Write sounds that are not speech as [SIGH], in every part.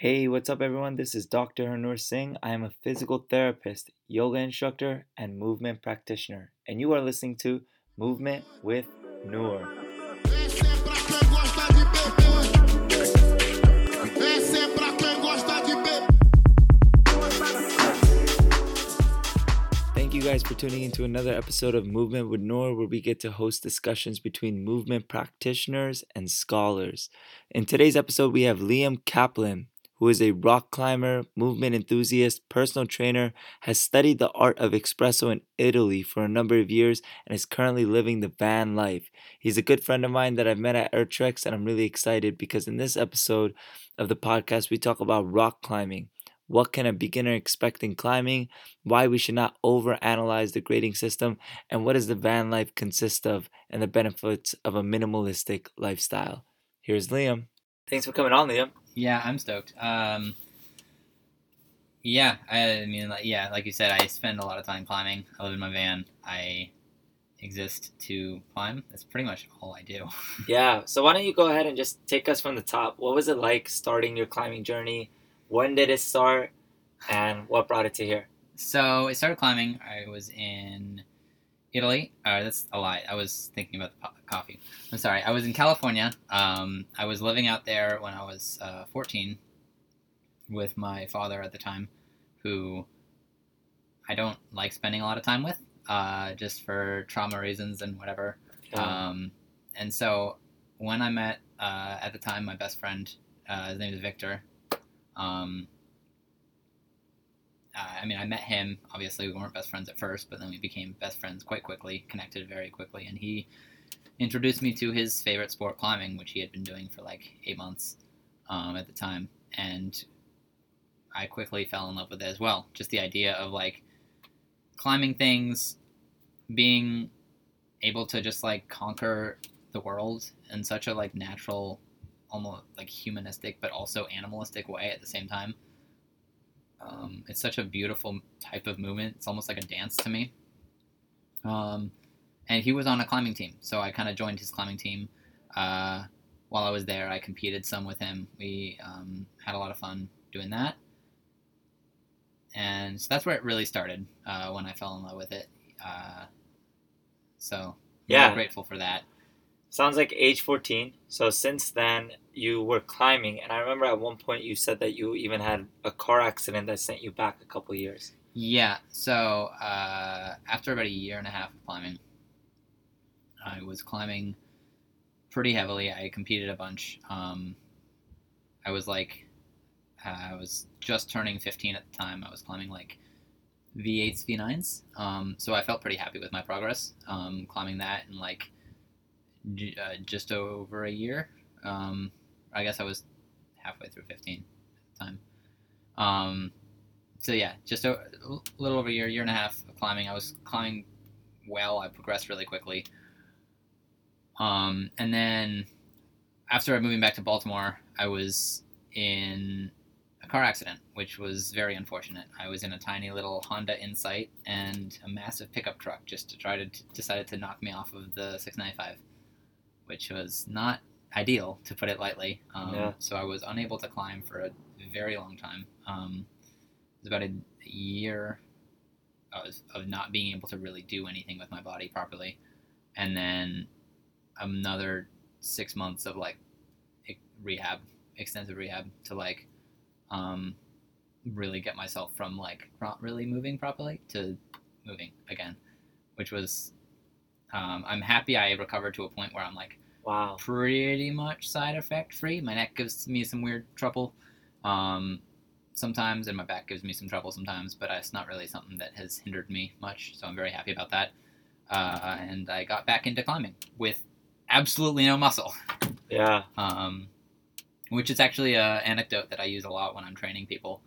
Hey, what's up, everyone? This is Dr. Harnoor Singh. I am a physical therapist, yoga instructor, and movement practitioner, and you are listening to Movement with Noor. Thank you guys for tuning into another episode of Movement with Noor, where we get to host discussions between movement practitioners and scholars. In today's episode, we have Liam Kaplan, who is a rock climber, movement enthusiast, personal trainer, has studied the art of espresso in Italy for a number of years, and is currently living the van life. He's a good friend of mine that I've met at Earth Treks, and I'm really excited because in this episode of the podcast, we talk about rock climbing. What can a beginner expect in climbing? Why we should not overanalyze the grading system, and what does the van life consist of, and the benefits of a minimalistic lifestyle. Here's Liam. Thanks for coming on, Liam. Yeah, I'm stoked. Um, yeah, I mean, like, yeah, like you said, I spend a lot of time climbing. I live in my van. I exist to climb. That's pretty much all I do. [LAUGHS] Yeah, so why don't you go ahead and just take us from the top? What was it like starting your climbing journey? When did it start? And what brought it to here? So I started climbing. I was in Italy. Uh, that's a lie. I was thinking about the po- coffee. I'm sorry. I was in California. Um, I was living out there when I was uh, 14 with my father at the time, who I don't like spending a lot of time with, uh, just for trauma reasons and whatever. Um, and so when I met uh, at the time my best friend, uh, his name is Victor. Um, uh, I mean, I met him. Obviously, we weren't best friends at first, but then we became best friends quite quickly, connected very quickly, and he introduced me to his favorite sport, climbing, which he had been doing for like eight months um, at the time, and I quickly fell in love with it as well. Just the idea of like climbing things, being able to just like conquer the world in such a like natural, almost like humanistic, but also animalistic way at the same time. Um, it's such a beautiful type of movement. It's almost like a dance to me. Um, and he was on a climbing team, so I kind of joined his climbing team. Uh, while I was there, I competed some with him. We um, had a lot of fun doing that, and so that's where it really started uh, when I fell in love with it. Uh, so I'm Yeah. grateful for that. Sounds like age 14. So since then, you were climbing. And I remember at one point you said that you even had a car accident that sent you back a couple years. Yeah. So uh, after about a year and a half of climbing, I was climbing pretty heavily. I competed a bunch. Um, I was like, uh, I was just turning 15 at the time. I was climbing like V8s, V9s. Um, so I felt pretty happy with my progress um, climbing that and like uh, just over a year. Um, I guess I was halfway through 15 at the time. Um, so yeah, just a a little over a year, year and a half of climbing. I was climbing well. I progressed really quickly. Um, and then after moving back to Baltimore, I was in a car accident, which was very unfortunate. I was in a tiny little Honda Insight, and a massive pickup truck just to try to decided to knock me off of the 695, which was not ideal to put it lightly. Um, Yeah. So I was unable to climb for a very long time. Um, it was about a, year of, of not being able to really do anything with my body properly, and then another six months of like rehab, extensive rehab to like um, really get myself from like not really moving properly to moving again, which was um, I'm happy I recovered to a point where I'm like Wow. pretty much side effect free. My neck gives me some weird trouble um, sometimes, and my back gives me some trouble sometimes, but it's not really something that has hindered me much. So I'm very happy about that. Uh, and I got back into climbing with absolutely no muscle, Yeah. um, which is actually an anecdote that I use a lot when I'm training people.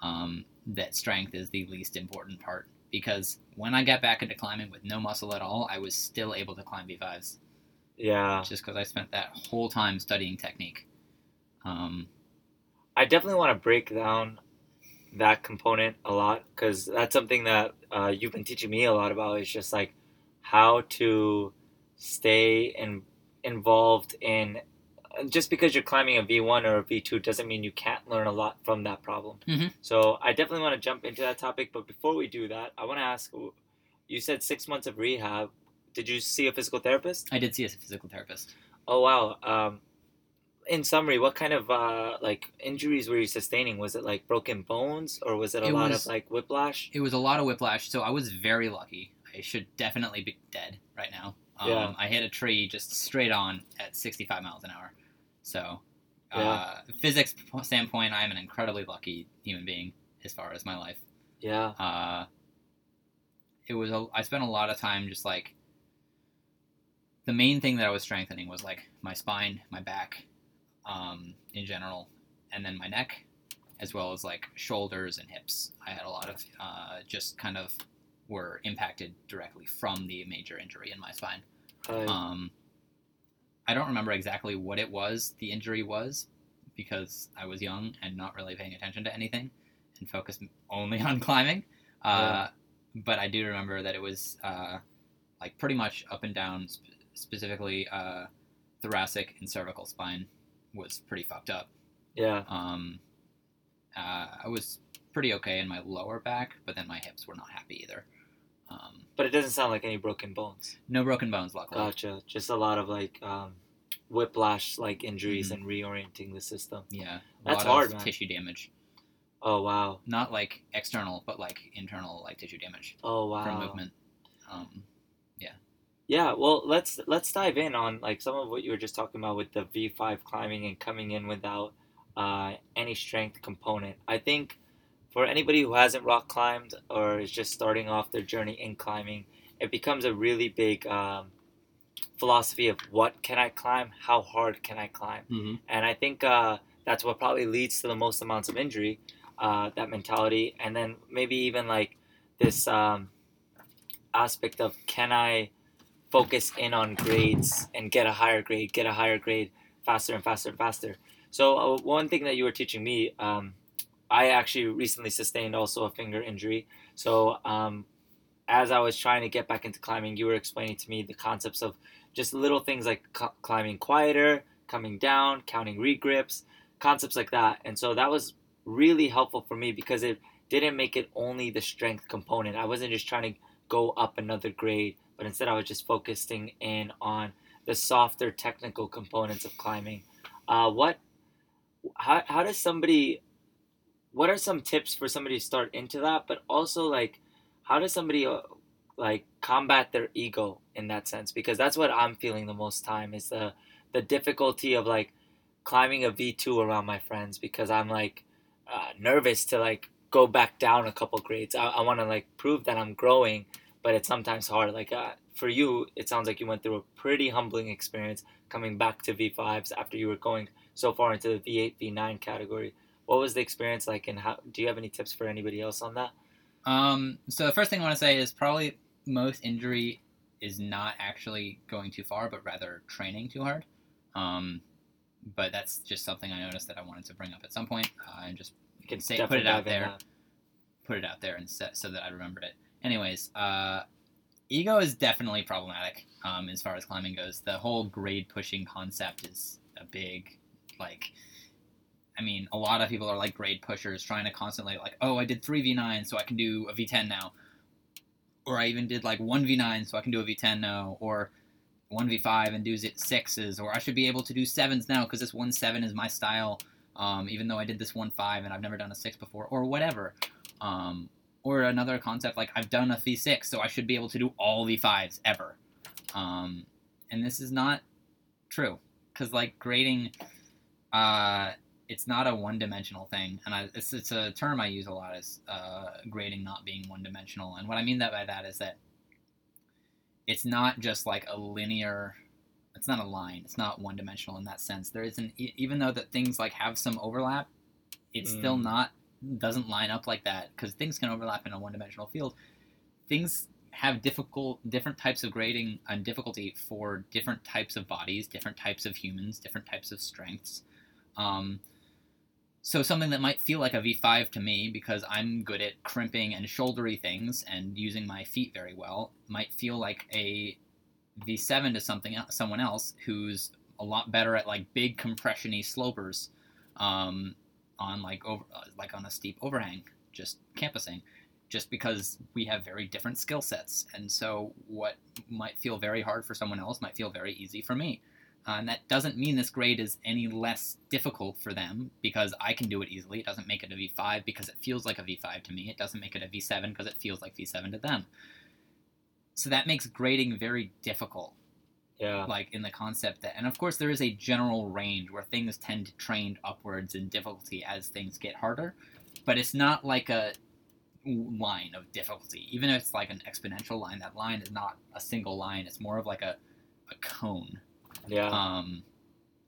Um, that strength is the least important part because when I got back into climbing with no muscle at all, I was still able to climb V5s Yeah. just because I spent that whole time studying technique. Um, I definitely want to break down that component a lot because that's something that uh, you've been teaching me a lot about. Is just like how to stay in, involved in just because you're climbing a V1 or a V2 doesn't mean you can't learn a lot from that problem. Mhm. So I definitely want to jump into that topic. But before we do that, I want to ask you said six months of rehab. Did you see a physical therapist? I did see a physical therapist. Oh, wow. Um, in summary, what kind of uh, like injuries were you sustaining? Was it like broken bones or was it a It lot was- of like whiplash? It was a lot of whiplash, so I was very lucky. I should definitely be dead right now. Um, Yeah. I hit a tree just straight on at 65 miles an hour. So, Yeah. uh, physics standpoint, I'm an incredibly lucky human being as far as my life. Yeah. Uh, it was a, I spent a lot of time just like the main thing that I was strengthening was like my spine, my back, um, in general, and then my neck, as well as like shoulders and hips. I had a lot of uh, just kind of were impacted directly from the major injury in my spine. Um, I don't remember exactly what it was the injury was because I was young and not really paying attention to anything and focused only [LAUGHS] on climbing. Uh, But I do remember that it was uh, like pretty much up and down, sp- specifically uh, thoracic and cervical spine was pretty fucked up. yeah. Um, uh, I was pretty okay in my lower back, but then my hips were not happy either. Um, But it doesn't sound like any broken bones. no broken bones, luckily. Gotcha. Just a lot of like um, whiplash like injuries Mhm. and reorienting the system. Yeah, That's hard, tissue damage. Oh wow. Not like external, but like internal, like tissue damage Oh wow. from movement. Um, yeah. Yeah, well, let's let's dive in on like some of what you were just talking about with the V5 climbing and coming in without uh, any strength component. I think for anybody who hasn't rock climbed or is just starting off their journey in climbing, it becomes a really big um, philosophy of what can I climb, how hard can I climb, and I think uh, that's what probably leads to the most amounts of injury. Uh, that mentality, and then maybe even like this um, aspect of can I focus in on grades and get a higher grade, get a higher grade faster and faster and faster. So uh, one thing that you were teaching me, um, I actually recently sustained also a finger injury. So um, as I was trying to get back into climbing, you were explaining to me the concepts of just little things like cl- climbing quieter, coming down, counting regrips, concepts like that. And so that was really helpful for me because it didn't make it only the strength component. I wasn't just trying to go up another grade, but instead I was just focusing in on the softer technical components of climbing. Uh, what, how, how does somebody, what are some tips for somebody to start into that? But also like, how does somebody uh, like combat their ego in that sense? Because that's what I'm feeling the most time is the, the difficulty of like climbing a V2 around my friends because I'm like uh, nervous to like go back down a couple grades. I, I want to like prove that I'm growing, but it's sometimes hard. Like uh, for you, it sounds like you went through a pretty humbling experience coming back to V5s after you were going so far into the V8, V9 category. What was the experience like, and how do you have any tips for anybody else on that? Um, so the first thing I want to say is probably most injury is not actually going too far, but rather training too hard. Um, but that's just something I noticed that I wanted to bring up at some point uh, and just You can Say- put it out there. that. put it out there and set, so that I remembered it. Anyways, uh, ego is definitely problematic um, as far as climbing goes. The whole grade pushing concept is a big, like, I mean, a lot of people are like grade pushers, trying to constantly like, oh, I did three V9, so I can do a V10 now, or I even did like one V9, so I can do a V10 now, or one V5 and do sixes, or I should be able to do sevens now because this one seven is my style. Um, even though I did this one five and I've never done a six before, or whatever. Um, or another concept like I've done a V6, so I should be able to do all V5s ever. Um, and this is not true because like grading, uh, it's not a one-dimensional thing, and I, it's it's a term I use a lot is uh, grading not being one-dimensional. And what I mean that by that is that it's not just like a linear. It's not a line. It's not one-dimensional in that sense. There isn't even though that things like have some overlap, it's still Mm. not doesn't line up like that because things can overlap in a one-dimensional field. Things have difficult different types of grading and difficulty for different types of bodies, different types of humans, different types of strengths. Um, so something that might feel like a V5 to me because I'm good at crimping and shouldery things and using my feet very well might feel like a V7 to something someone else who's a lot better at like big compressiony slopers um, on like over uh, like on a steep overhang, just campusing, just because we have very different skill sets, and so what might feel very hard for someone else might feel very easy for me. Uh, and that doesn't mean this grade is any less difficult for them because I can do it easily. It doesn't make it a V5 because it feels like a V5 to me. It doesn't make it a V7 because it feels like V7 to them. So that makes grading very difficult Yeah. like in the concept that and of course there is a general range where things tend to trend upwards in difficulty as things get harder but it's not like a line of difficulty even if it's like an exponential line that line is not a single line it's more of like a, a cone Yeah. um,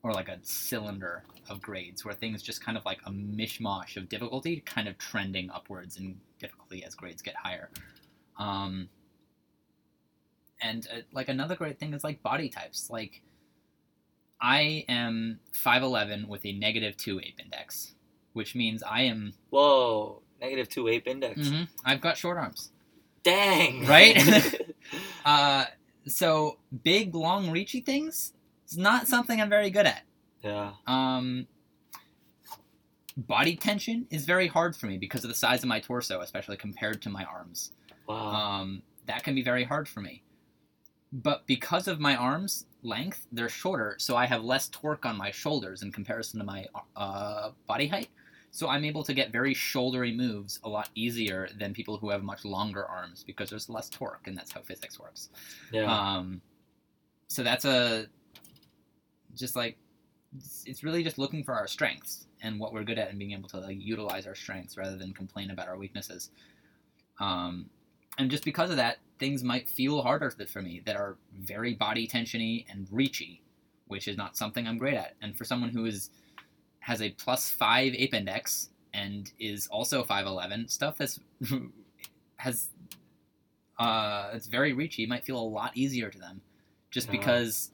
or like a cylinder of grades where things just kind of like a mishmash of difficulty kind of trending upwards in difficulty as grades get higher um, and uh, like another great thing is like body types like i am 5'11 with a negative 2 ape index which means i am Whoa. Negative two ape index. mhm, i've got short arms Dang. Right? [LAUGHS] [LAUGHS] uh, so big long reachy things is not something i'm very good at yeah. Um, body tension is very hard for me because of the size of my torso, especially compared to my arms. Wow. Um, that can be very hard for me. But because of my arms length, they're shorter, so I have less torque on my shoulders in comparison to my uh, body height. So I'm able to get very shouldery moves a lot easier than people who have much longer arms because there's less torque, and that's how physics works. yeah. Um, so that's a just like it's, really just looking for our strengths and what we're good at and being able to like utilize our strengths rather than complain about our weaknesses. Um, and just because of that, things might feel harder for me that are very body tensiony and reachy, which is not something I'm great at. And for someone who is has a plus five ape index and is also five eleven, stuff that's [LAUGHS] has uh, it's very reachy might feel a lot easier to them, just because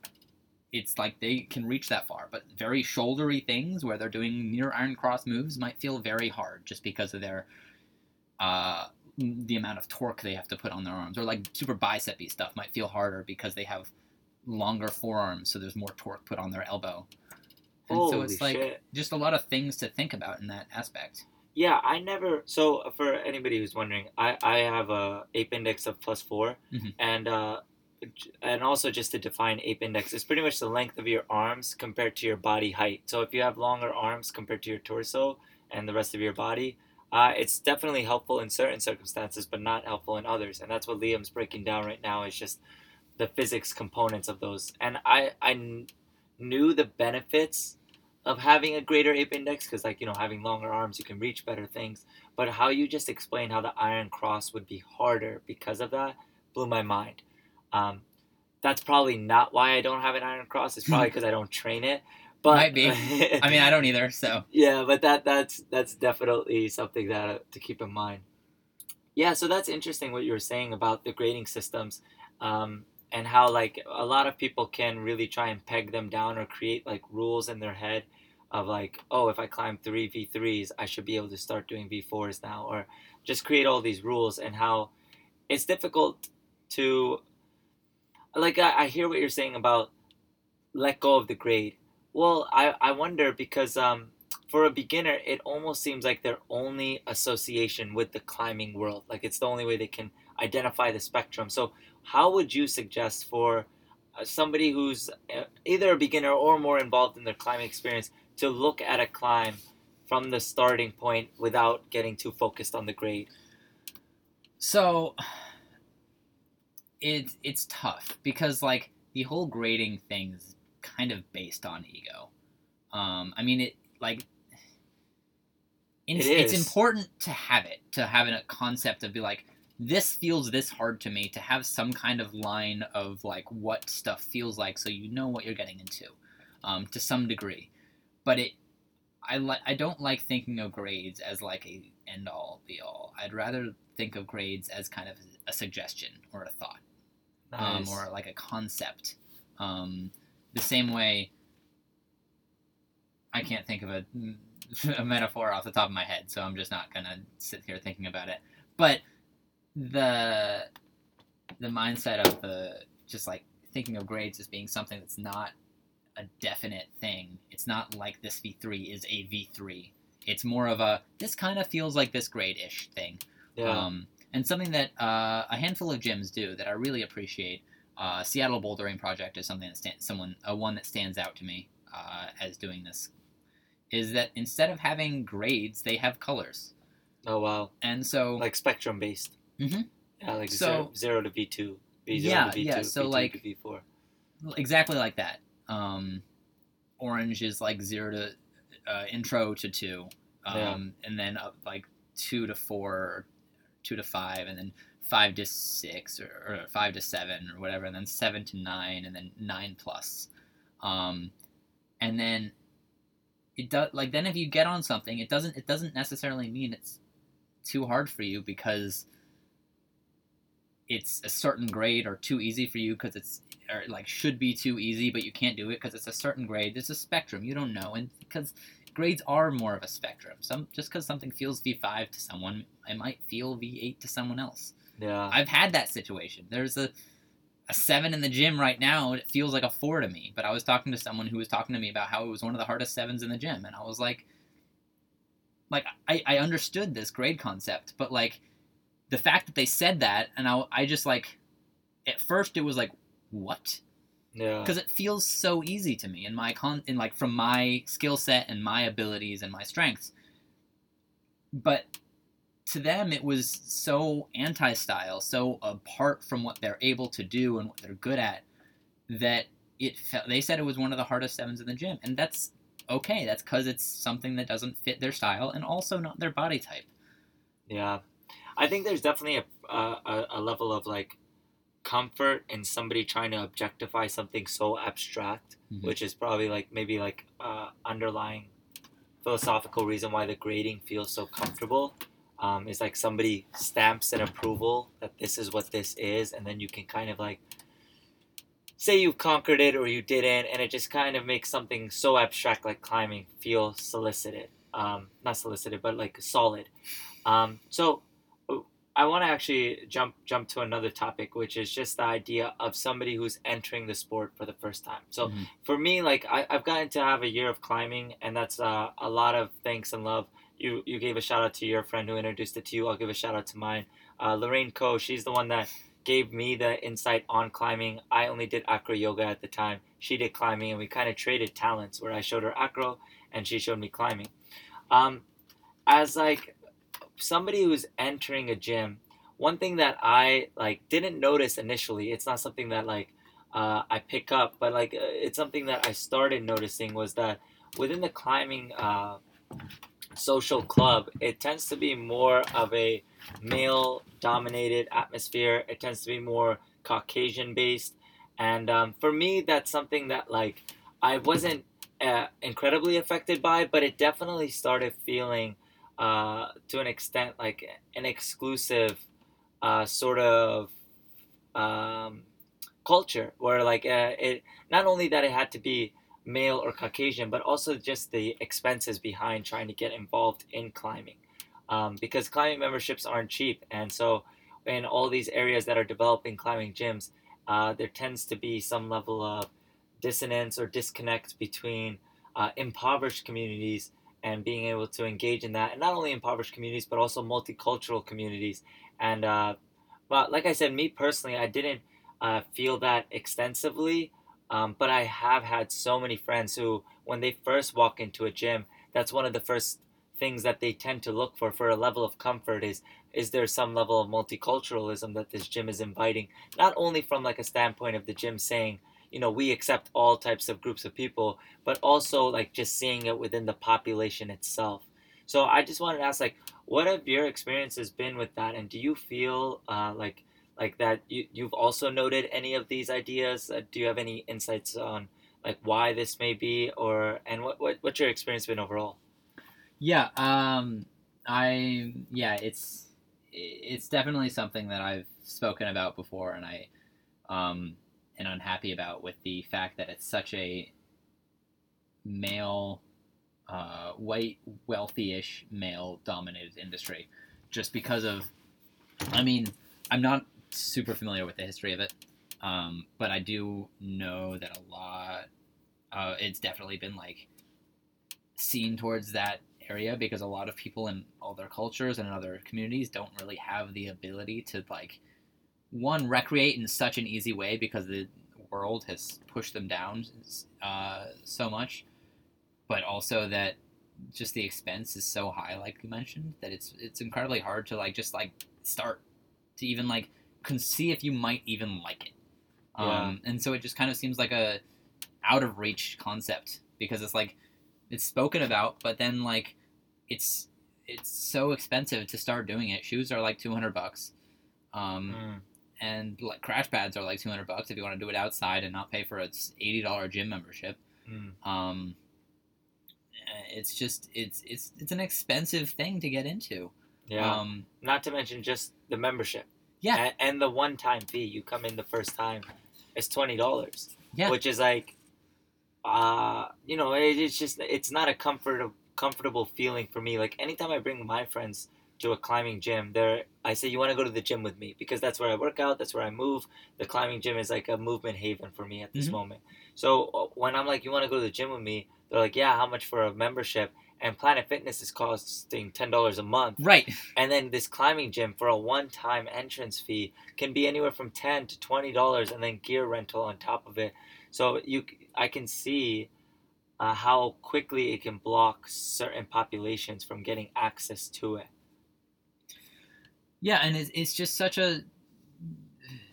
it's like they can reach that far. But very shouldery things where they're doing near iron cross moves might feel very hard just because of their uh, the amount of torque they have to put on their arms, or like super bicepy stuff might feel harder because they have longer forearms, so there's more torque put on their elbow. And so Holy it's like shit. just a lot of things to think about in that aspect. Yeah, I never. So for anybody who's wondering, I I have a ape index of plus 4 Mhm. and uh, and also just to define ape index, it's pretty much the length of your arms compared to your body height. So if you have longer arms compared to your torso and the rest of your body, uh, it's definitely helpful in certain circumstances, but not helpful in others. And that's what Liam's breaking down right now is just the physics components of those. And I I kn- knew the benefits of having a greater ape index because like you know having longer arms you can reach better things but how you just explained how the iron cross would be harder because of that blew my mind um, that's probably not why i don't have an iron cross it's probably [LAUGHS] because i don't train it but Might be. I mean, I don't either. So [LAUGHS] yeah but that that's that's definitely something that uh, to keep in mind yeah so that's interesting what you were saying about the grading systems um, and how like a lot of people can really try and peg them down or create like rules in their head of like oh if i climb three v3s i should be able to start doing v4s now or just create all these rules and how it's difficult to like i, I hear what you're saying about let go of the grade. Well i, I wonder because um, for a beginner it almost seems like their only association with the climbing world. Like it's the only way they can identify the spectrum. So how would you suggest for uh, somebody who's uh, either a beginner or more involved in their climbing experience to look at a climb from the starting point without getting too focused on the grade? So it it's tough because like the whole grading thing is kind of based on ego. Um, I mean it like [SIGHS] it's, It it's important to have it to have a concept of be like this feels this hard to me to have some kind of line of like what stuff feels like so you know what you're getting into um, to some degree but it I like I don't like thinking of grades as like a end all be all. I'd rather think of grades as kind of a suggestion or a thought, um, Nice. or like a concept. Um, the same way, I can't think of a, [LAUGHS] a metaphor off the top of my head, so I'm just not gonna sit here thinking about it. But the the mindset of the just like thinking of grades as being something that's not a definite thing. It's not like this V3 is a V3. It's more of a this kind of feels like this grade ish thing. Yeah. Um, and something that uh, a handful of gyms do that I really appreciate. Uh, Seattle Bouldering Project is something that stand, someone a one that stands out to me uh, as doing this. Is that instead of having grades, they have colors, oh wow. and so Like spectrum based. Mm-hmm. Yeah, like So- zero, zero to V two. V zero Yeah, to V two, yeah. So V2 like V four. exactly like that. Um, orange is like zero to uh, intro to two, um, Yeah. and then up like two to four, or two to five, and then five to six, or, or five to seven, or whatever, and then seven to nine, and then nine plus. Um, and then it does like then if you get on something, it doesn't it doesn't necessarily mean it's too hard for you because it's a certain grade or too easy for you because it's or like should be too easy but you can't do it because it's a certain grade. There's a spectrum. You don't know. And because grades are more of a spectrum. Some just because something feels v5 to someone it might feel v8 to someone else. Yeah. i've had that situation. There's a a seven in the gym right now and it feels like a four to me but i was talking to someone who was talking to me about how it was one of the hardest sevens in the gym and i was like like i, I understood this grade concept but like the fact that they said that and i, I just like at first it was like what yeah. because it feels so easy to me in my con in like from my skill set and my abilities and my strengths. But to them it was so anti-style so apart from what they're able to do and what they're good at that it felt they said it was one of the hardest sevens in the gym. And that's okay. That's because it's something that doesn't fit their style and also not their body type. Yeah, I think there's definitely a, a a level of like comfort in somebody trying to objectify something so abstract, Mhm. which is probably like maybe like uh, underlying philosophical reason why the grading feels so comfortable. Um, is like somebody stamps an approval that this is what this is, and then you can kind of like say you've conquered it or you didn't, and it just kind of makes something so abstract like climbing feel solicited. Um, not solicited, but like solid. Um, so I want to actually jump jump to another topic, which is just the idea of somebody who's entering the sport for the first time. So Mhm. for me, like I, I've gotten to have a year of climbing, and that's uh, a lot of thanks and love. You you gave a shout out to your friend who introduced it to you. I'll give a shout out to mine, uh, Lorraine Coe. She's the one that gave me the insight on climbing. I only did acro yoga at the time. She did climbing, and we kind of traded talents where I showed her acro and she showed me climbing. Um, as like somebody who's entering a gym, one thing that I like didn't notice initially, it's not something that like uh, I pick up, but like uh, it's something that I started noticing was that within the climbing uh, social club, it tends to be more of a male dominated atmosphere. It tends to be more Caucasian based. And um, for me, that's something that like I wasn't uh, incredibly affected by, but it definitely started feeling uh, to an extent like an exclusive uh, sort of um, culture where like uh, it not only that it had to be male or Caucasian, but also just the expenses behind trying to get involved in climbing. Um, because climbing memberships aren't cheap. And so, in all these areas that are developing climbing gyms, uh, there tends to be some level of dissonance or disconnect between uh, impoverished communities and being able to engage in that. And not only impoverished communities, but also multicultural communities. And, uh, like I said, me personally, I didn't uh, feel that extensively. Um, but I have had so many friends who, when they first walk into a gym, that's one of the first things that they tend to look for for a level of comfort is is there some level of multiculturalism that this gym is inviting not only from like a standpoint of the gym saying you know we accept all types of groups of people but also like just seeing it within the population itself. So i just wanted to ask like what have your experiences been with that? And do you feel uh, like like that you, you've also noted any of these ideas? Uh, do you have any insights on like why this may be or and what, what what's your experience been overall? Yeah, um, I yeah, it's it's definitely something that I've spoken about before, and I um, am unhappy about with the fact that it's such a male, uh, white, wealthy-ish male-dominated industry, just because of. I mean, I'm not super familiar with the history of it, um, but I do know that a lot uh, it's definitely been like seen towards that area because a lot of people in all their cultures and in other communities don't really have the ability to like one recreate in such an easy way because the world has pushed them down uh, so much, but also that just the expense is so high, like you mentioned, that it's it's incredibly hard to like just like start to even like can see if you might even like it. Um, and so it just kind of seems like a out of reach concept because it's like it's spoken about, but then like it's it's so expensive to start doing it. Shoes are like two hundred bucks, um, Mm. And like crash pads are like two hundred bucks if you want to do it outside and not pay for its eighty dollar gym membership. Mm. Um, eh, it's just it's it's it's an expensive thing to get into. Yeah. Um, Not to mention just the membership. yeah, And, and the one time fee. You come in the first time, it's twenty dollars. Yeah. Which is like, uh, you know, it, it's just it's not a comfort comfortable feeling for me. Like anytime I bring my friends to a climbing gym, there I say you want to go to the gym with me because that's where I work out. That's where I move. The climbing gym is like a movement haven for me at this Mhm. moment. So uh, when I'm like, you want to go to the gym with me, they're like, yeah, how much for a membership? And Planet Fitness is costing ten dollars a month. right. And then this climbing gym for a one-time entrance fee can be anywhere from ten to twenty dollars, and then gear rental on top of it. So you, I can see uh, how quickly it can block certain populations from getting access to it. Yeah, and it's, it's just such a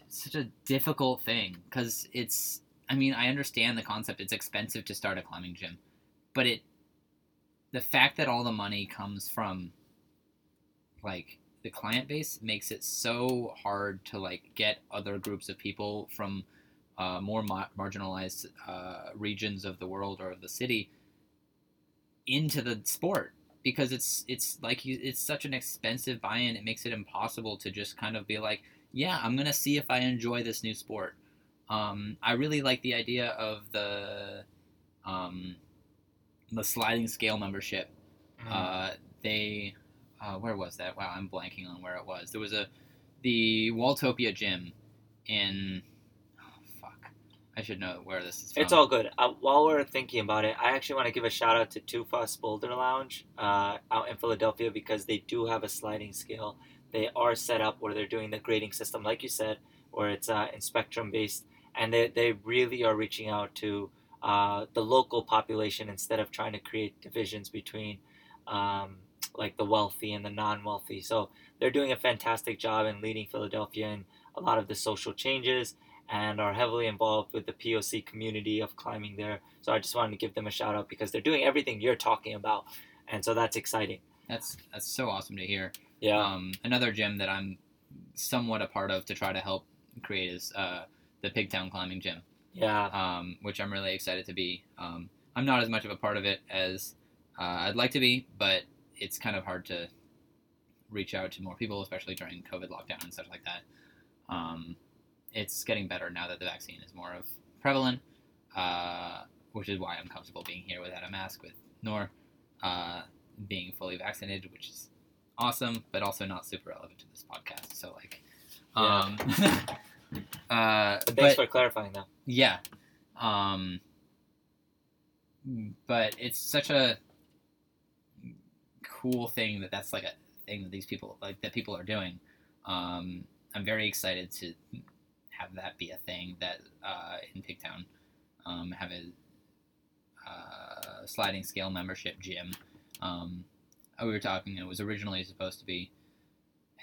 such a difficult thing because it's. I mean, I understand the concept. It's expensive to start a climbing gym, but it the fact that all the money comes from like the client base makes it so hard to like get other groups of people from uh, more ma- marginalized uh, regions of the world or of the city into the sport because it's it's like you, it's such an expensive buy-in. It makes it impossible to just kind of be like, yeah, I'm gonna see if I enjoy this new sport. Um, I really like the idea of the um, the sliding scale membership. Uh, they uh, where was that? Wow, I'm blanking on where it was. There was a the Walltopia gym in. I should know where this is from. It's all good. Uh, while we're thinking about it, I actually want to give a shout out to Tufas Boulder Lounge uh, out in Philadelphia because they do have a sliding scale. They are set up where they're doing the grading system, like you said, where it's uh, in spectrum based, and they, they really are reaching out to uh, the local population instead of trying to create divisions between um, like the wealthy and the non-wealthy. So they're doing a fantastic job in leading Philadelphia in a lot of the social changes and are heavily involved with the POC community of climbing there. So I just wanted to give them a shout out because they're doing everything you're talking about, and so that's exciting. That's that's so awesome to hear. Yeah, Um, another gym that I'm somewhat a part of to try to help create is uh, the Pigtown Climbing Gym, yeah, um, which I'm really excited to be. Um, I'm not as much of a part of it as uh, I'd like to be, but it's kind of hard to reach out to more people, especially during COVID lockdown and stuff like that. Um, it's getting better now that the vaccine is more of prevalent, uh, which is why I'm comfortable being here without a mask with Noor uh, being fully vaccinated, which is awesome, but also not super relevant to this podcast. So like, um, [LAUGHS] uh, thanks but for clarifying that. yeah, um, but it's such a cool thing that that's like a thing that these people like that people are doing. Um, I'm very excited to have that be a thing that uh, in Pigtown um, have a uh, sliding scale membership gym. Um, we were talking; it was originally supposed to be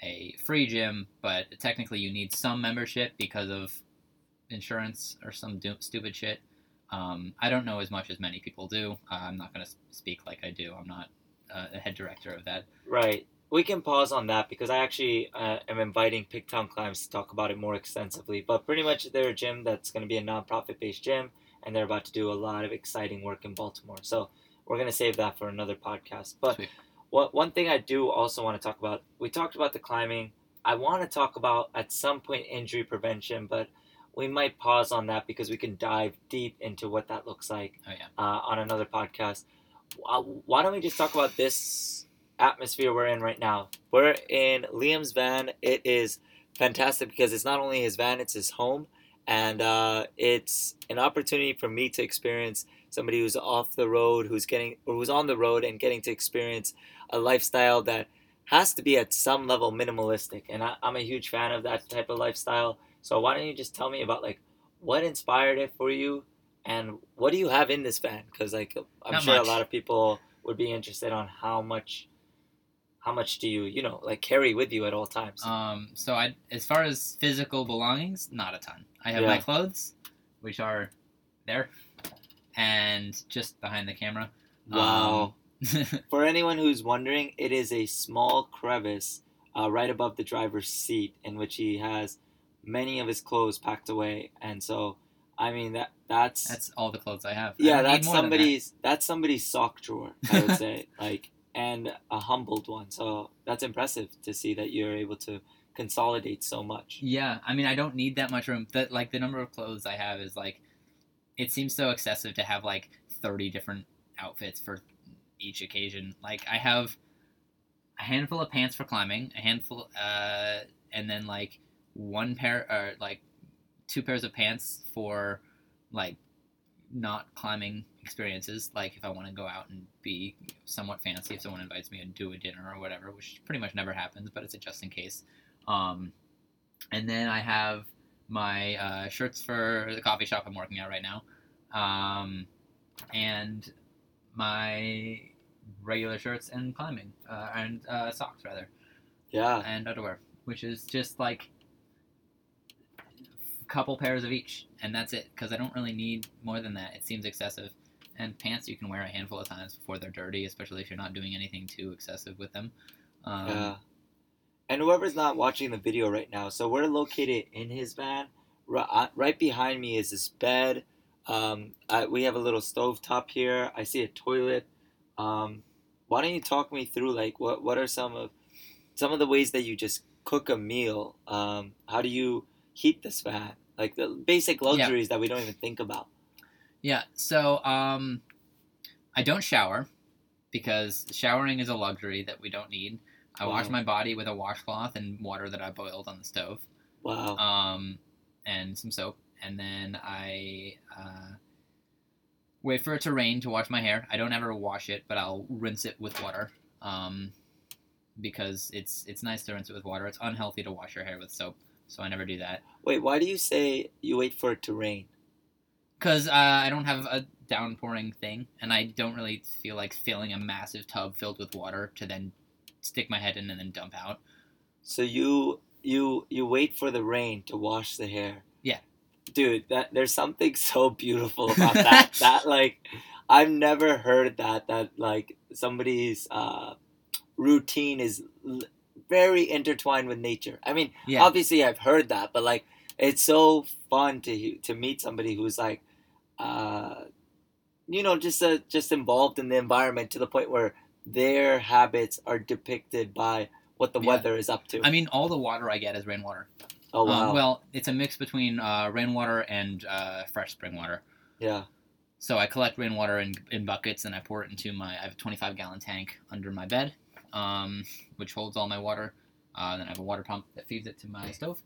a free gym, but technically you need some membership because of insurance or some do- stupid shit. Um, I don't know as much as many people do. Uh, I'm not going to speak like I do. I'm not uh, a head director of that. Right. We can pause on that because I actually uh, am inviting Pigtown Climbs to talk about it more extensively. But pretty much they're a gym that's going to be a nonprofit based gym, and they're about to do a lot of exciting work in Baltimore. So we're going to save that for another podcast. But what one thing I do also want to talk about, we talked about the climbing. I want to talk about at some point injury prevention, but we might pause on that because we can dive deep into what that looks like Oh yeah, uh, on another podcast. Why don't we just talk about this atmosphere we're in right now? We're in Liam's van. It is fantastic because it's not only his van, it's his home. and uh, it's an opportunity for me to experience somebody who's off the road, who's getting or who's on the road and getting to experience a lifestyle that has to be at some level minimalistic. And I, I'm a huge fan of that type of lifestyle. So why don't you just tell me about like what inspired it for you, and what do you have in this van? Because like I'm Not sure much. a lot of people would be interested on how much. How much do you, you know, like carry with you at all times? Um, so I, as far as physical belongings, not a ton. I have Yeah. my clothes, which are there, and just behind the camera. wow. Um, [LAUGHS] For anyone who's wondering, it is a small crevice uh, right above the driver's seat in which he has many of his clothes packed away. And so, I mean that that's, that's all the clothes I have. Yeah, don't that's than that. somebody's that's somebody's sock drawer, I would say, [LAUGHS] like and a humbled one. So that's impressive to see that you're able to consolidate so much. Yeah, I mean, I don't need that much room. That like the number of clothes I have is like, it seems so excessive to have like thirty different outfits for each occasion. Like I have a handful of pants for climbing, a handful, uh, and then like one pair or like two pairs of pants for like not climbing experiences. Like if I want to go out and be somewhat fancy, if someone invites me to do a dinner or whatever, which pretty much never happens, but it's a just in case. Um, and then I have my uh, shirts for the coffee shop I'm working at right now, um, and my regular shirts and climbing uh, and uh, socks rather Yeah. and underwear, which is just like a couple pairs of each, and that's it. Because I don't really need more than that. It seems excessive. And pants you can wear a handful of times before they're dirty, especially if you're not doing anything too excessive with them. Um, Yeah. And whoever's not watching the video right now, so we're located in his van. Right, uh, right behind me is his bed. Um, I, we have a little stove top here. I see a toilet. Um, why don't you talk me through like what what are some of some of the ways that you just cook a meal? Um, how do you heat this van? Like the basic luxuries that we don't even think about. Yeah, so um, I don't shower because showering is a luxury that we don't need. I wash my body with a washcloth and water that I boiled on the stove, Wow. um, and some soap, and then I uh, wait for it to rain to wash my hair. I don't ever wash it, but I'll rinse it with water um, because it's it's nice to rinse it with water. It's unhealthy to wash your hair with soap, so I never do that. Wait, why do you say you wait for it to rain? Because uh, I don't have a downpouring thing, and I don't really feel like filling a massive tub filled with water to then stick my head in and then dump out. So you you you wait for the rain to wash the hair. Yeah. Dude, that there's something so beautiful [LAUGHS] about that. that like I've never heard that that like somebody's uh routine is l- very intertwined with nature. I mean, Yeah, obviously I've heard that, but like it's so fun to to meet somebody who's like uh you know just uh, just involved in the environment to the point where their habits are depicted by what the Yeah. weather is up to. I mean, all the water I get is rainwater. oh wow. Um, well, it's a mix between uh, rainwater and uh, fresh spring water. yeah. So I collect rainwater in, in buckets and I pour it into my. I have a 25 gallon tank under my bed, um, which holds all my water. Uh, then I have a water pump that feeds it to my stove,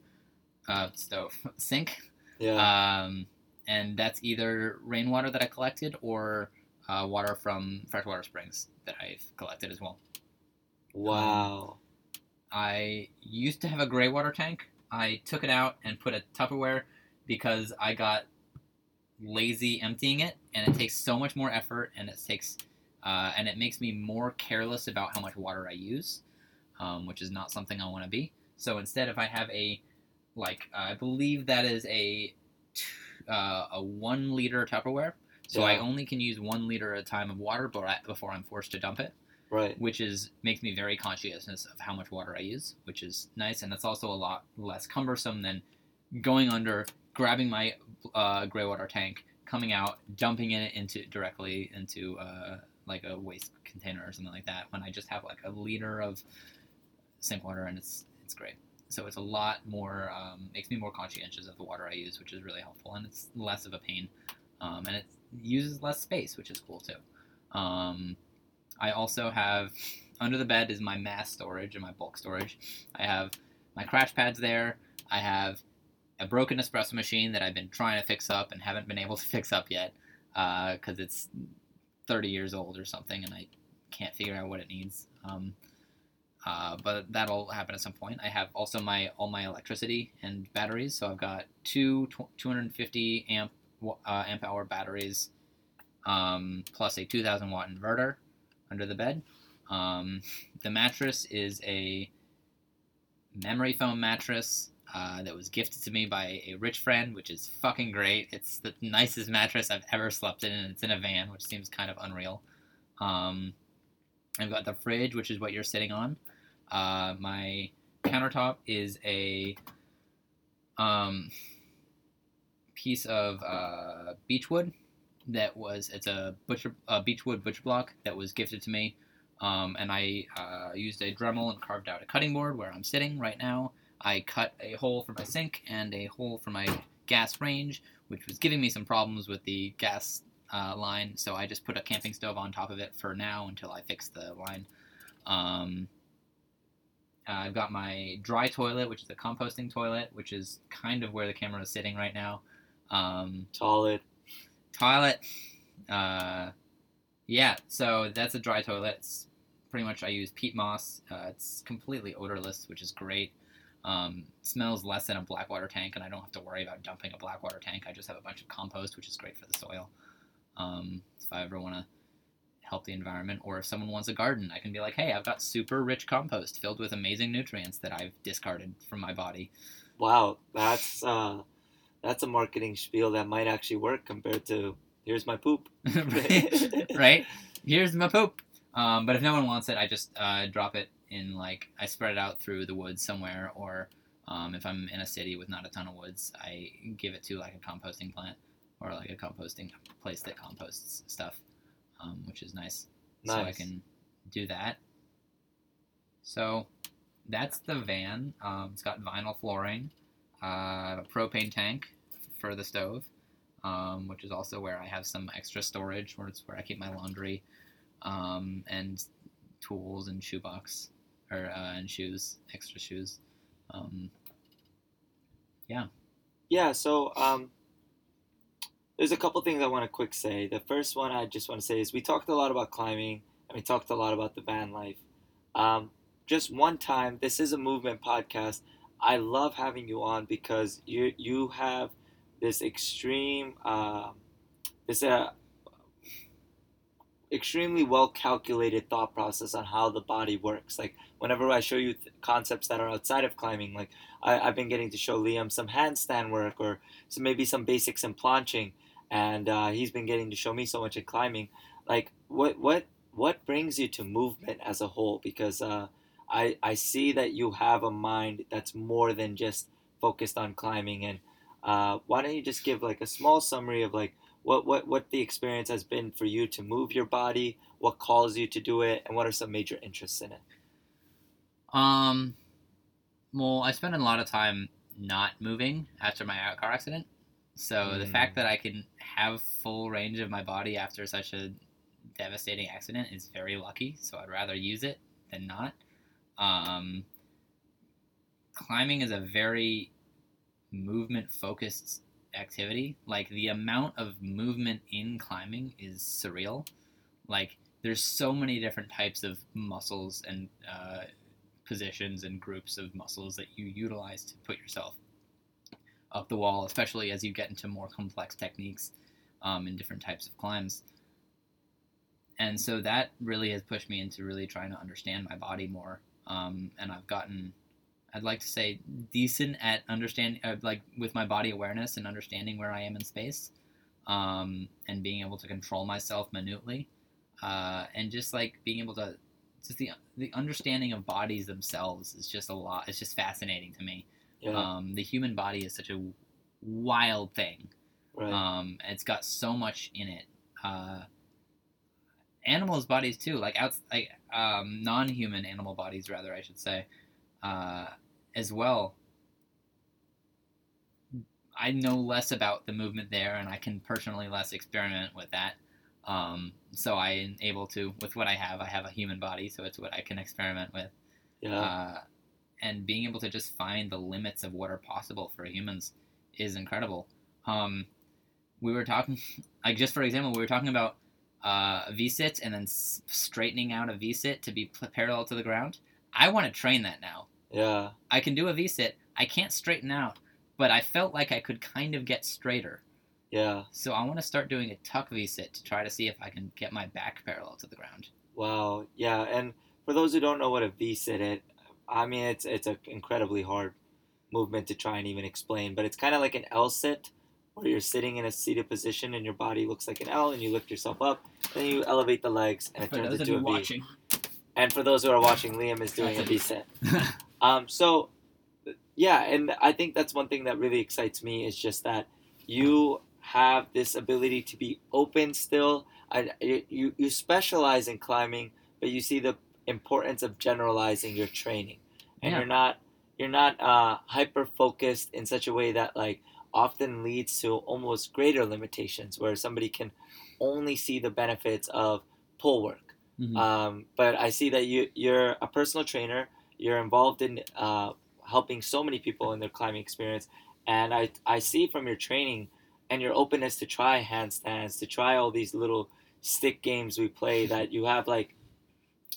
uh, stove [LAUGHS] sink. Yeah. Um, and that's either rainwater that I collected or uh, water from freshwater springs that I've collected as well. wow. I used to have a gray water tank. I took it out and put a Tupperware because I got lazy emptying it, and it takes so much more effort, and it takes, uh, and it makes me more careless about how much water I use, um, which is not something I want to be. So instead, if I have a, like I believe that is a, uh, a one liter Tupperware, so I only can use one liter at a time of water before I'm forced to dump it right. which is makes me very conscious of how much water I use, which is nice, and that's also a lot less cumbersome than going under, grabbing my uh, gray water tank, coming out, dumping it into directly into uh, like a waste container or something like that. When I just have like a liter of sink water, and it's it's great. So it's a lot more um, makes me more conscientious of the water I use, which is really helpful, and it's less of a pain, um, and it uses less space, which is cool too. Um, I also have under the bed is my mass storage and my bulk storage. I have my crash pads there. I have a broken espresso machine that I've been trying to fix up and haven't been [LAUGHS] able to fix up yet because uh, it's 30 years old or something, and I can't figure out what it needs. Um, uh, but that'll happen at some point. I have also my all my electricity and batteries, so I've got two 250 amp uh, amp hour batteries, um, plus a 2,000 watt inverter under the bed. Um, the mattress is a memory foam mattress uh, that was gifted to me by a rich friend, which is fucking great. It's the nicest mattress I've ever slept in, and it's in a van, which seems kind of unreal. Um, I've got the fridge, which is what you're sitting on. Uh, my countertop is a um, piece of uh, beechwood that was it's a butcher a beechwood butcher block that was gifted to me, um, and I uh, used a Dremel and carved out a cutting board where I'm sitting right now. I cut a hole for my sink and a hole for my gas range, which was giving me some problems with the gas uh, line. So I just put a camping stove on top of it for now until I fix the line. Um, uh, I've got my dry toilet, which is a composting toilet, which is kind of where the camera is sitting right now. Um, toilet. Toilet. Uh, yeah, so that's a dry toilet. It's pretty much I use peat moss. Uh, it's completely odorless, which is great. Um, smells less than a blackwater tank, and I don't have to worry about dumping a blackwater tank. I just have a bunch of compost, which is great for the soil. Um, if I ever want to help the environment, or if someone wants a garden, I can be like, hey, I've got super rich compost filled with amazing nutrients that I've discarded from my body. Wow, that's uh, that's a marketing spiel that might actually work compared to here's my poop. right? [LAUGHS] right? Here's my poop. Um, but if no one wants it, I just uh, drop it in like I spread it out through the woods somewhere, or um, if I'm in a city with not a ton of woods, I give it to like a composting plant or like a composting place that composts stuff, um, which is nice. nice. So I can do that. So that's the van. Um, it's got vinyl flooring, uh, a propane tank for the stove, um, which is also where I have some extra storage, where it's where I keep my laundry um, and tools and shoebox or uh, and shoes, extra shoes. Um, yeah. Yeah. So um, there's a couple things I want to quick say. The first one I just want to say is we talked a lot about climbing and we talked a lot about the van life. Um, just one time, this is a movement podcast. I love having you on because you you have this extreme uh, this uh, extremely well calculated thought process on how the body works. Like whenever I show you th- concepts that are outside of climbing, like I, have been getting to show Liam some handstand work or some maybe some basics in planching, and uh, he's been getting to show me so much in climbing. Like what what what brings you to movement as a whole? Because uh, I I see that you have a mind that's more than just focused on climbing. And uh, why don't you just give like a small summary of like what, what, what the experience has been for you to move your body, what calls you to do it, and what are some major interests in it? Um, well, I spent a lot of time not moving after my car accident. So mm. the fact that I can have full range of my body after such a devastating accident is very lucky. So I'd rather use it than not. Um, climbing is a very movement focused activity. Like the amount of movement in climbing is surreal. Like there's so many different types of muscles and uh, positions and groups of muscles that you utilize to put yourself up the wall, especially as you get into more complex techniques um, in different types of climbs. And so that really has pushed me into really trying to understand my body more. Um, and I've gotten I'd like to say decent at understanding, uh, like with my body awareness and understanding where I am in space, um, and being able to control myself minutely, uh, and just like being able to, just the the understanding of bodies themselves is just a lot. It's just fascinating to me. Yeah. Um, the human body is such a wild thing. Right. Um, it's got so much in it. Uh, animals' bodies too, like out, like um, non-human animal bodies, rather, I should say uh, as well. I know less about the movement there, and I can personally less experiment with that. Um, so I am able to, with what I have, I have a human body, so it's what I can experiment with. Yeah. Uh, and being able to just find the limits of what are possible for humans is incredible. Um, we were talking, [LAUGHS] like just for example, we were talking about uh, a V sit and then s- straightening out a V sit to be p- parallel to the ground. I want to train that now. Yeah. I can do a V sit. I can't straighten out, but I felt like I could kind of get straighter. Yeah. So I want to start doing a tuck V sit to try to see if I can get my back parallel to the ground. Wow. Yeah. And for those who don't know what a V sit is, I mean it's it's an incredibly hard movement to try and even explain, but it's kind of like an L sit where you're sitting in a seated position and your body looks like an L and you lift yourself up, then you elevate the legs and it For turns into a V. watching, And for those who are watching, Liam is doing a V sit. [LAUGHS] Um, so, yeah, and I think that's one thing that really excites me is just that you have this ability to be open still. I, you, you specialize in climbing, but you see the importance of generalizing your training, and Yeah. you're not you're not uh, hyper focused in such a way that like often leads to almost greater limitations, where somebody can only see the benefits of pull work. Mhm. Um, but I see that you you're a personal trainer. You're involved in uh, helping so many people in their climbing experience, and I I see from your training and your openness to try handstands, to try all these little stick games we play that you have like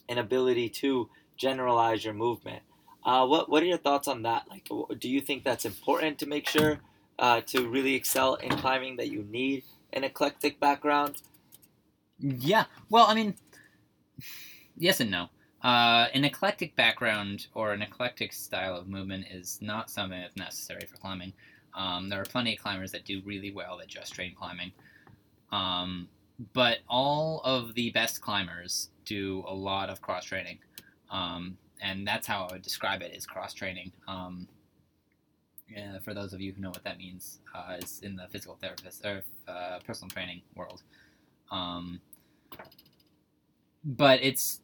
an ability to generalize your movement. Uh, what what are your thoughts on that? Like, do you think that's important to make sure uh, to really excel in climbing that you need an eclectic background? Yeah. Well, I mean, yes and no. Uh, an eclectic background or an eclectic style of movement is not something that's necessary for climbing. Um, there are plenty of climbers that do really well that just train climbing. Um, but all of the best climbers do a lot of cross training. Um, and that's how I would describe it is cross training. Um, for those of you who know what that means, uh, it's in the physical therapist or uh, personal training world. Um, but it's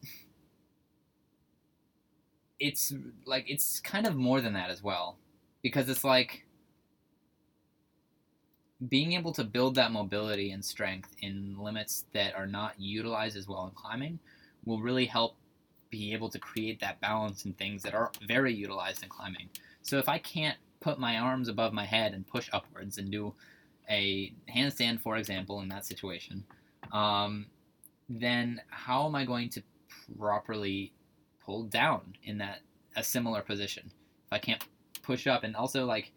it's like it's kind of more than that as well because it's like being able to build that mobility and strength in limits that are not utilized as well in climbing will really help be able to create that balance in things that are very utilized in climbing so if i can't put my arms above my head and push upwards and do a handstand for example in that situation um, then how am I going to properly pull down in that a similar position? If I can't push up, and also like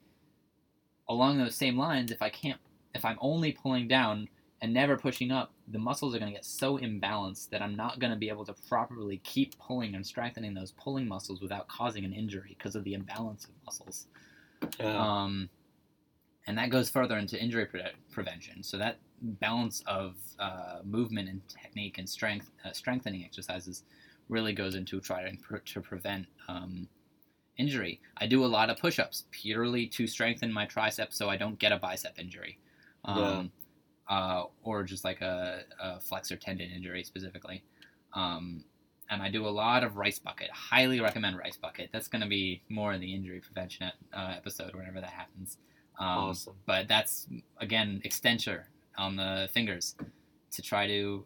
along those same lines, if I can't, if I'm only pulling down and never pushing up, the muscles are going to get so imbalanced that I'm not going to be able to properly keep pulling and strengthening those pulling muscles without causing an injury because of the imbalance of muscles. Yeah. Um, and that goes further into injury pre- prevention. So that balance of uh, movement and technique and strength, uh, strengthening exercises, really goes into trying pre- to prevent um, injury. I do a lot of push-ups purely to strengthen my triceps, so I don't get a bicep injury, um, uh, or just like a, a flexor tendon injury specifically. Um, and I do a lot of rice bucket. Highly recommend rice bucket. That's going to be more in the injury prevention uh, episode whenever that happens. Um, awesome. but that's again extensor on the fingers to try to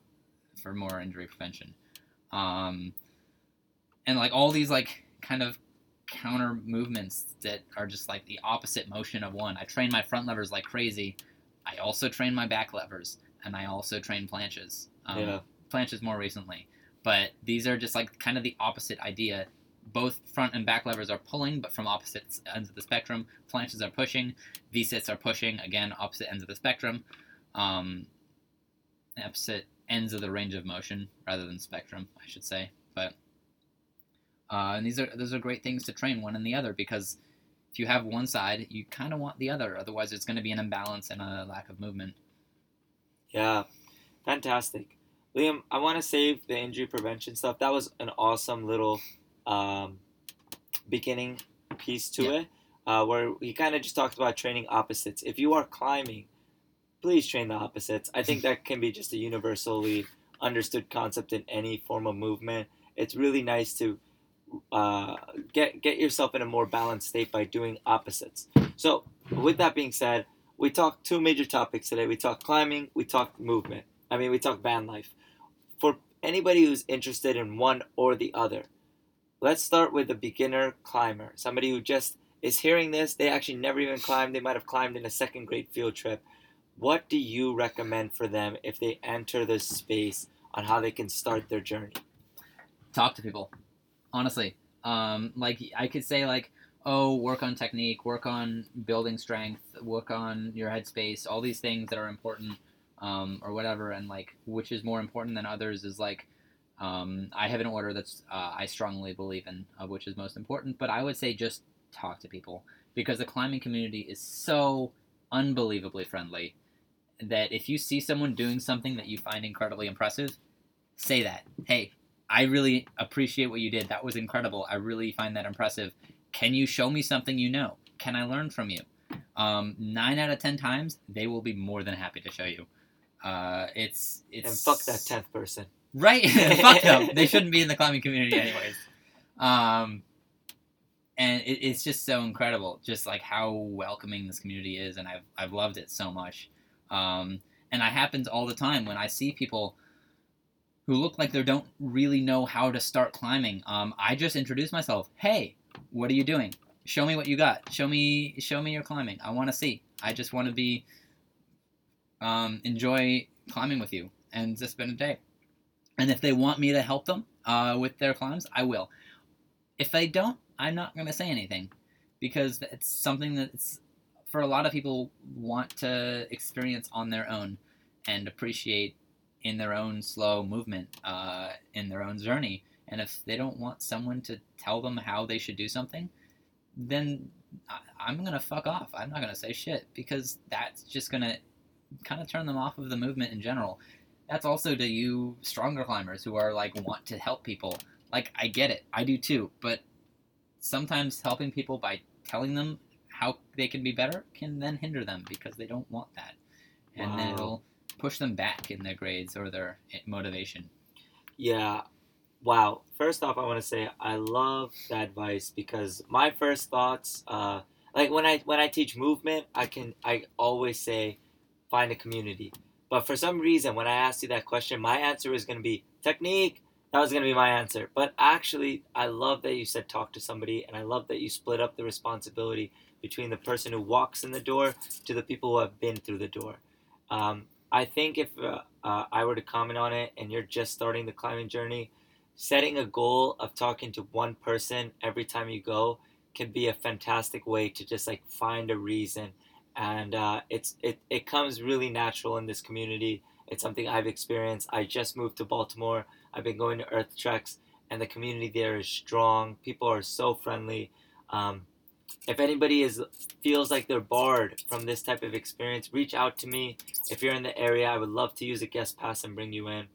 for more injury prevention um, and like all these like kind of counter movements that are just like the opposite motion of one i train my front levers like crazy i also train my back levers and i also train planches um, Yeah. planches more recently but these are just like kind of the opposite idea both front and back levers are pulling, but from opposite ends of the spectrum. Planches are pushing, V-sits are pushing, again, opposite ends of the spectrum. Um, opposite ends of the range of motion rather than spectrum, I should say. But uh, and these are those are great things to train one and the other because if you have one side, you kind of want the other. Otherwise, it's going to be an imbalance and a lack of movement. Yeah, fantastic. Liam, I want to save the injury prevention stuff. That was an awesome little um, beginning piece to Yeah. it, uh, where he kind of just talked about training opposites. If you are climbing, please train the opposites. I think that can be just a universally understood concept in any form of movement. It's really nice to uh, get get yourself in a more balanced state by doing opposites. So, with that being said, we talked two major topics today. We talked climbing, we talked movement. I mean, we talked van life. For anybody who's interested in one or the other, let's start with a beginner climber, somebody who just is hearing this. They actually never even climbed. They might have climbed in a second grade field trip. What do you recommend for them if they enter this space on how they can start their journey? Talk to people. Honestly, um, like I could say like, oh, work on technique, work on building strength, work on your headspace, all these things that are important, um, or whatever, and like which is more important than others is like. Um, I have an order that's uh, I strongly believe in, uh, which is most important. But I would say just talk to people because the climbing community is so unbelievably friendly that if you see someone doing something that you find incredibly impressive, say that. Hey, I really appreciate what you did. That was incredible. I really find that impressive. Can you show me something you know? Can I learn from you? Um, nine out of ten times, they will be more than happy to show you. Uh, it's it's and fuck that tenth person. Right? [LAUGHS] fuck them. [LAUGHS] They shouldn't be in the climbing community anyways. Um, and it, it's just so incredible, just like how welcoming this community is, and I've I've loved it so much. Um, and it happens all the time when I see people who look like they don't really know how to start climbing. Um, I just introduce myself. Hey, what are you doing? Show me what you got. Show me show me your climbing. I want to see. I just want to be um, enjoy climbing with you and just spend a day. And if they want me to help them uh, with their climbs, I will. If they don't, I'm not going to say anything because it's something that's for a lot of people want to experience on their own and appreciate in their own slow movement uh, in their own journey. And if they don't want someone to tell them how they should do something, then I, am gonna fuck off. I'm not gonna say shit because that's just gonna kind of turn them off of the movement in general. That's also to you stronger climbers who are like want to help people. Like I get it, I do too, but sometimes helping people by telling them how they can be better can then hinder them because they don't want that. And wow. then it'll push them back in their grades or their eh, motivation. Yeah. Wow. First off, I want to say I love that advice because my first thoughts, uh, like when I when I teach movement, I can I always say find a community. But for some reason, when I asked you that question, my answer is going to be technique, that was going to be my answer. But actually, I love that you said talk to somebody, and I love that you split up the responsibility between the person who walks in the door to the people who have been through the door. Um, I think if uh, uh, I were to comment on it and you're just starting the climbing journey, setting a goal of talking to one person every time you go can be a fantastic way to just like find a reason. And uh, it's it, it comes really natural in this community. It's something I've experienced. I just moved to Baltimore I've been going to Earth Treks, and the community there is strong. People are so friendly. Um, if anybody is feels like they're barred from this type of experience, reach out to me. If you're in the area, I would love to use a guest pass and bring you in.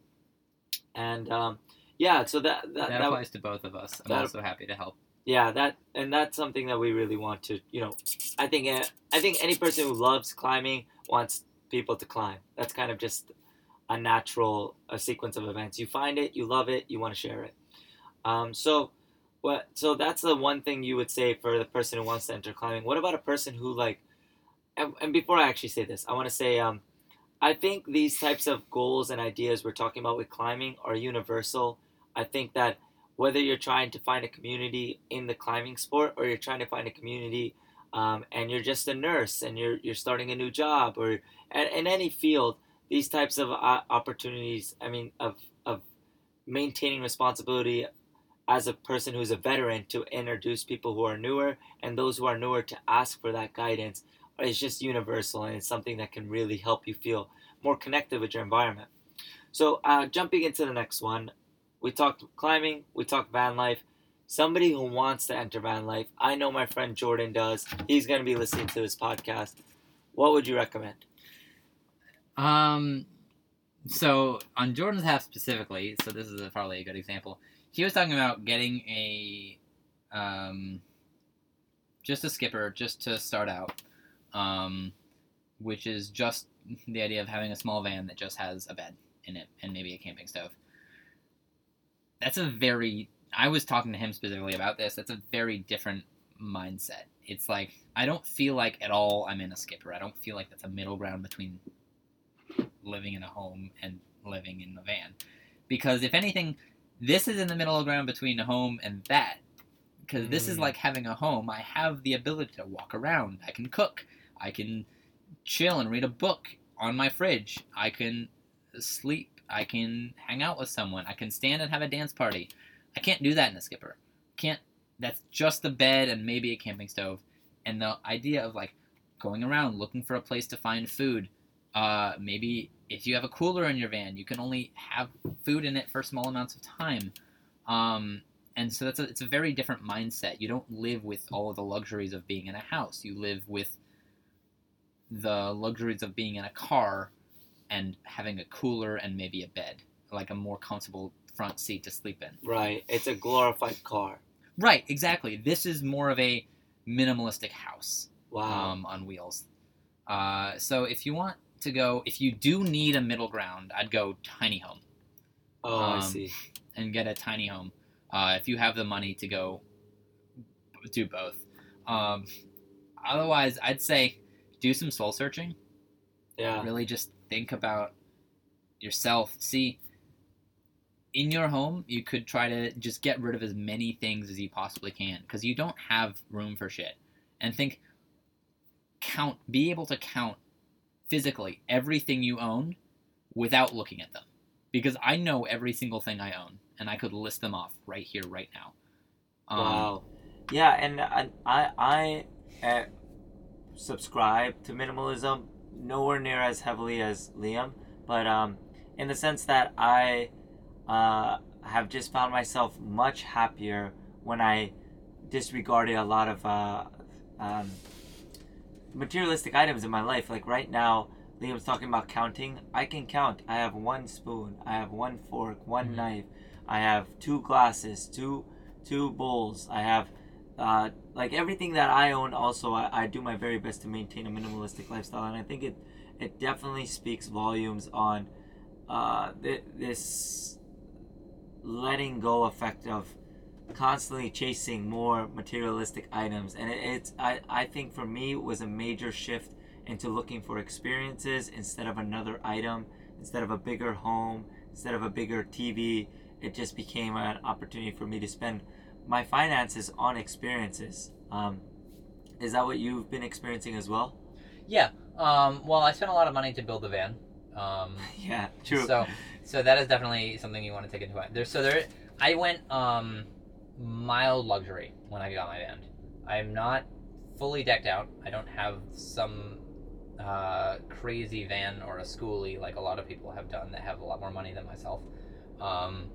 And um, yeah, so that that, that applies that, to both of us. I'm that, also happy to help. Yeah, that and that's something that we really want to. You know, I think uh, I think any person who loves climbing wants people to climb. That's kind of just a natural a sequence of events. You find it, you love it, you want to share it. Um, so, what? So that's the one thing you would say for the person who wants to enter climbing. What about a person who like? And, and before I actually say this, I want to say, um, I think these types of goals and ideas we're talking about with climbing are universal. I think that whether you're trying to find a community in the climbing sport or you're trying to find a community um, and you're just a nurse and you're you're starting a new job or in any field these types of uh, opportunities, I mean, of, of maintaining responsibility as a person who's a veteran to introduce people who are newer and those who are newer to ask for that guidance is just universal and it's something that can really help you feel more connected with your environment. So, uh, jumping into the next one, we talked climbing, we talked van life. Somebody who wants to enter van life, I know my friend Jordan does. He's going to be listening to this podcast. What would you recommend? Um, so on Jordan's half specifically, so this is a, probably a good example. He was talking about getting a, um, just a skipper just to start out, um, which is just the idea of having a small van that just has a bed in it and maybe a camping stove. That's a very. I was talking to him specifically about this. That's a very different mindset. It's like I don't feel like at all I'm in a skipper. I don't feel like that's a middle ground between living in a home and living in a van. Because if anything, this is in the middle ground between a home and that. because this is Mm. like having a home. I have the ability to walk around. I can cook. I can chill and read a book on my fridge. I can sleep. I can hang out with someone. I can stand and have a dance party. I can't do that in a skipper. Can't. That's just the bed and maybe a camping stove. And the idea of like going around looking for a place to find food. Uh, maybe if you have a cooler in your van, you can only have food in it for small amounts of time. Um, and so that's a, it's a very different mindset. You don't live with all of the luxuries of being in a house. You live with the luxuries of being in a car and having a cooler and maybe a bed, like a more comfortable front seat to sleep in. Right. It's a glorified car. Right, exactly. This is more of a minimalistic house Wow. um, on wheels. Uh, so if you want to go, if you do need a middle ground, I'd go tiny home oh, I um, see. and get a tiny home. Uh, if you have the money to go do both. Um, otherwise, I'd say do some soul searching. Yeah. Really just think about yourself. See, in your home, you could try to just get rid of as many things as you possibly can because you don't have room for shit. And think, count, be able to count physically everything you own without looking at them. Because I know every single thing I own and I could list them off right here, right now. Um, Wow. Yeah, and I I, I uh, subscribe to minimalism nowhere near as heavily as Liam, but um, in the sense that I uh, have just found myself much happier when I disregarded a lot of uh, um, materialistic items in my life. Like right now, Liam's talking about counting. I can count. I have one spoon. I have one fork. One Mhm. knife. I have two glasses. Two two bowls. I have uh, like everything that I own. Also, I, I do my very best to maintain a minimalistic lifestyle, and I think it it definitely speaks volumes on uh, th- this letting go effect of constantly chasing more materialistic items and it, it's I, I think for me was a major shift into looking for experiences instead of another item instead of a bigger home instead of a bigger tv it just became an opportunity for me to spend my finances on experiences um, is that what you've been experiencing as well Yeah. Um, well, I spent a lot of money to build the van. Um, [LAUGHS] yeah true So, so that is definitely something you want to take into account. There, so there, I went um, mild luxury when I got my van. I'm not fully decked out. I don't have some uh, crazy van or a schoolie like a lot of people have done that have a lot more money than myself. Um,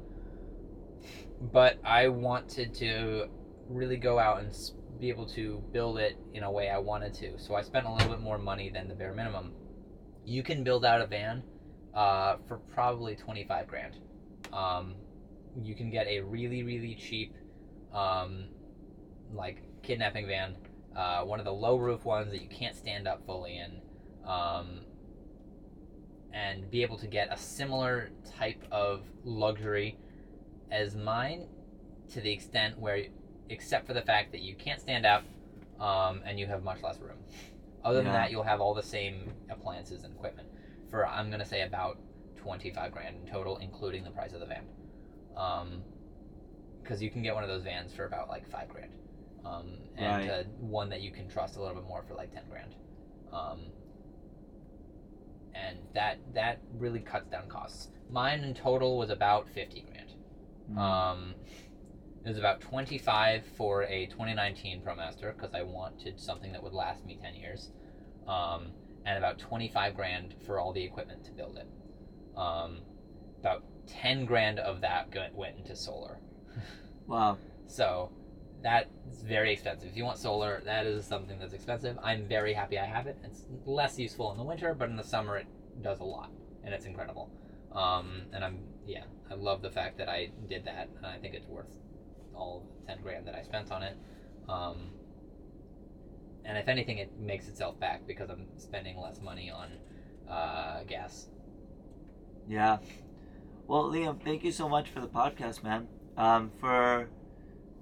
but I wanted to really go out and be able to build it in a way I wanted to. So I spent a little bit more money than the bare minimum. You can build out a van uh, for probably 25 grand. Um, you can get a really, really cheap, um, like, kidnapping van. Uh, one of the low roof ones that you can't stand up fully in. Um, and be able to get a similar type of luxury as mine to the extent where, except for the fact that you can't stand up um, and you have much less room. Other than that, you'll have all the same appliances and equipment for I'm gonna say about twenty five grand in total, including the price of the van. Um, because you can get one of those vans for about like five grand, um, and Right. uh, one that you can trust a little bit more for like ten grand. Um, and that that really cuts down costs. Mine in total was about fifty grand. Mm. Um, it was about 25 for a 2019 ProMaster because I wanted something that would last me 10 years. Um, and about 25 grand for all the equipment to build it. Um, about 10 grand of that went into solar. Wow So that's very expensive. If you want solar, that is something that's expensive. I'm very happy I have it. It's less useful in the winter, but in the summer it does a lot, and it's incredible. Um, and I'm yeah, I love the fact that I did that, and I think it's worth all the ten grand that I spent on it. Um, and if anything, it makes itself back because I'm spending less money on uh, gas. Yeah. Well, Liam, thank you so much for the podcast, man. Um, for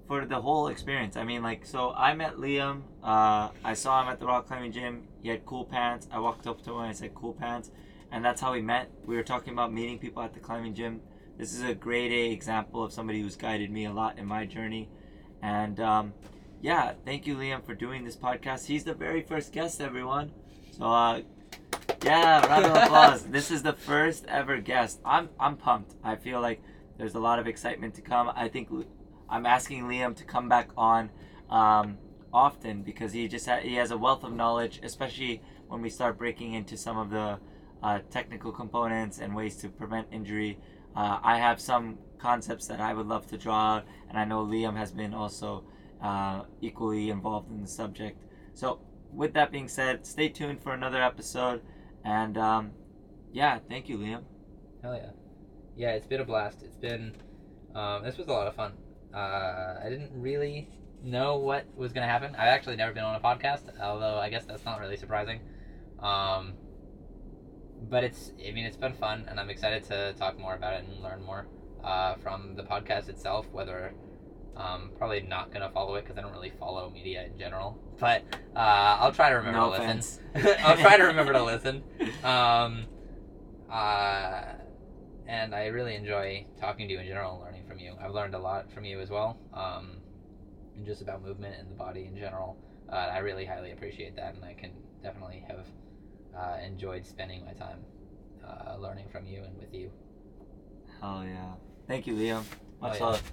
for the whole experience. I mean, like, so I met Liam. Uh, I saw him at the rock climbing gym. He had cool pants. I walked up to him and I said, "Cool pants," and that's how we met. We were talking about meeting people at the climbing gym. This is a great A example of somebody who's guided me a lot in my journey, And um, yeah, thank you, Liam, for doing this podcast. He's the very first guest, everyone. So uh, yeah, round of [LAUGHS] applause. this is the first ever guest. I'm I'm pumped. I feel like there's a lot of excitement to come. I think I'm asking Liam to come back on um, often because he just ha- he has a wealth of knowledge, especially when we start breaking into some of the uh, technical components and ways to prevent injury. Uh, I have some concepts that I would love to draw out, and I know Liam has been also uh, equally involved in the subject. So, with that being said, stay tuned for another episode, and um, yeah, thank you, Liam. Hell yeah. Yeah, it's been a blast. It's been, um, this was a lot of fun. Uh, I didn't really know what was going to happen. I've actually never been on a podcast, although I guess that's not really surprising. Um, but it's, I mean, it's been fun, and I'm excited to talk more about it and learn more uh, from the podcast itself, whether. Um, probably not gonna follow it because I don't really follow media in general, but uh, I'll try to remember no to listen. [LAUGHS] I'll try to remember to [LAUGHS] listen. Um, uh, and I really enjoy talking to you in general and learning from you. I've learned a lot from you as well, um, and just about movement and the body in general. Uh, I really highly appreciate that, and I can definitely have uh, enjoyed spending my time uh, learning from you and with you. Hell yeah. Thank you, Liam. Much Oh, yeah. love.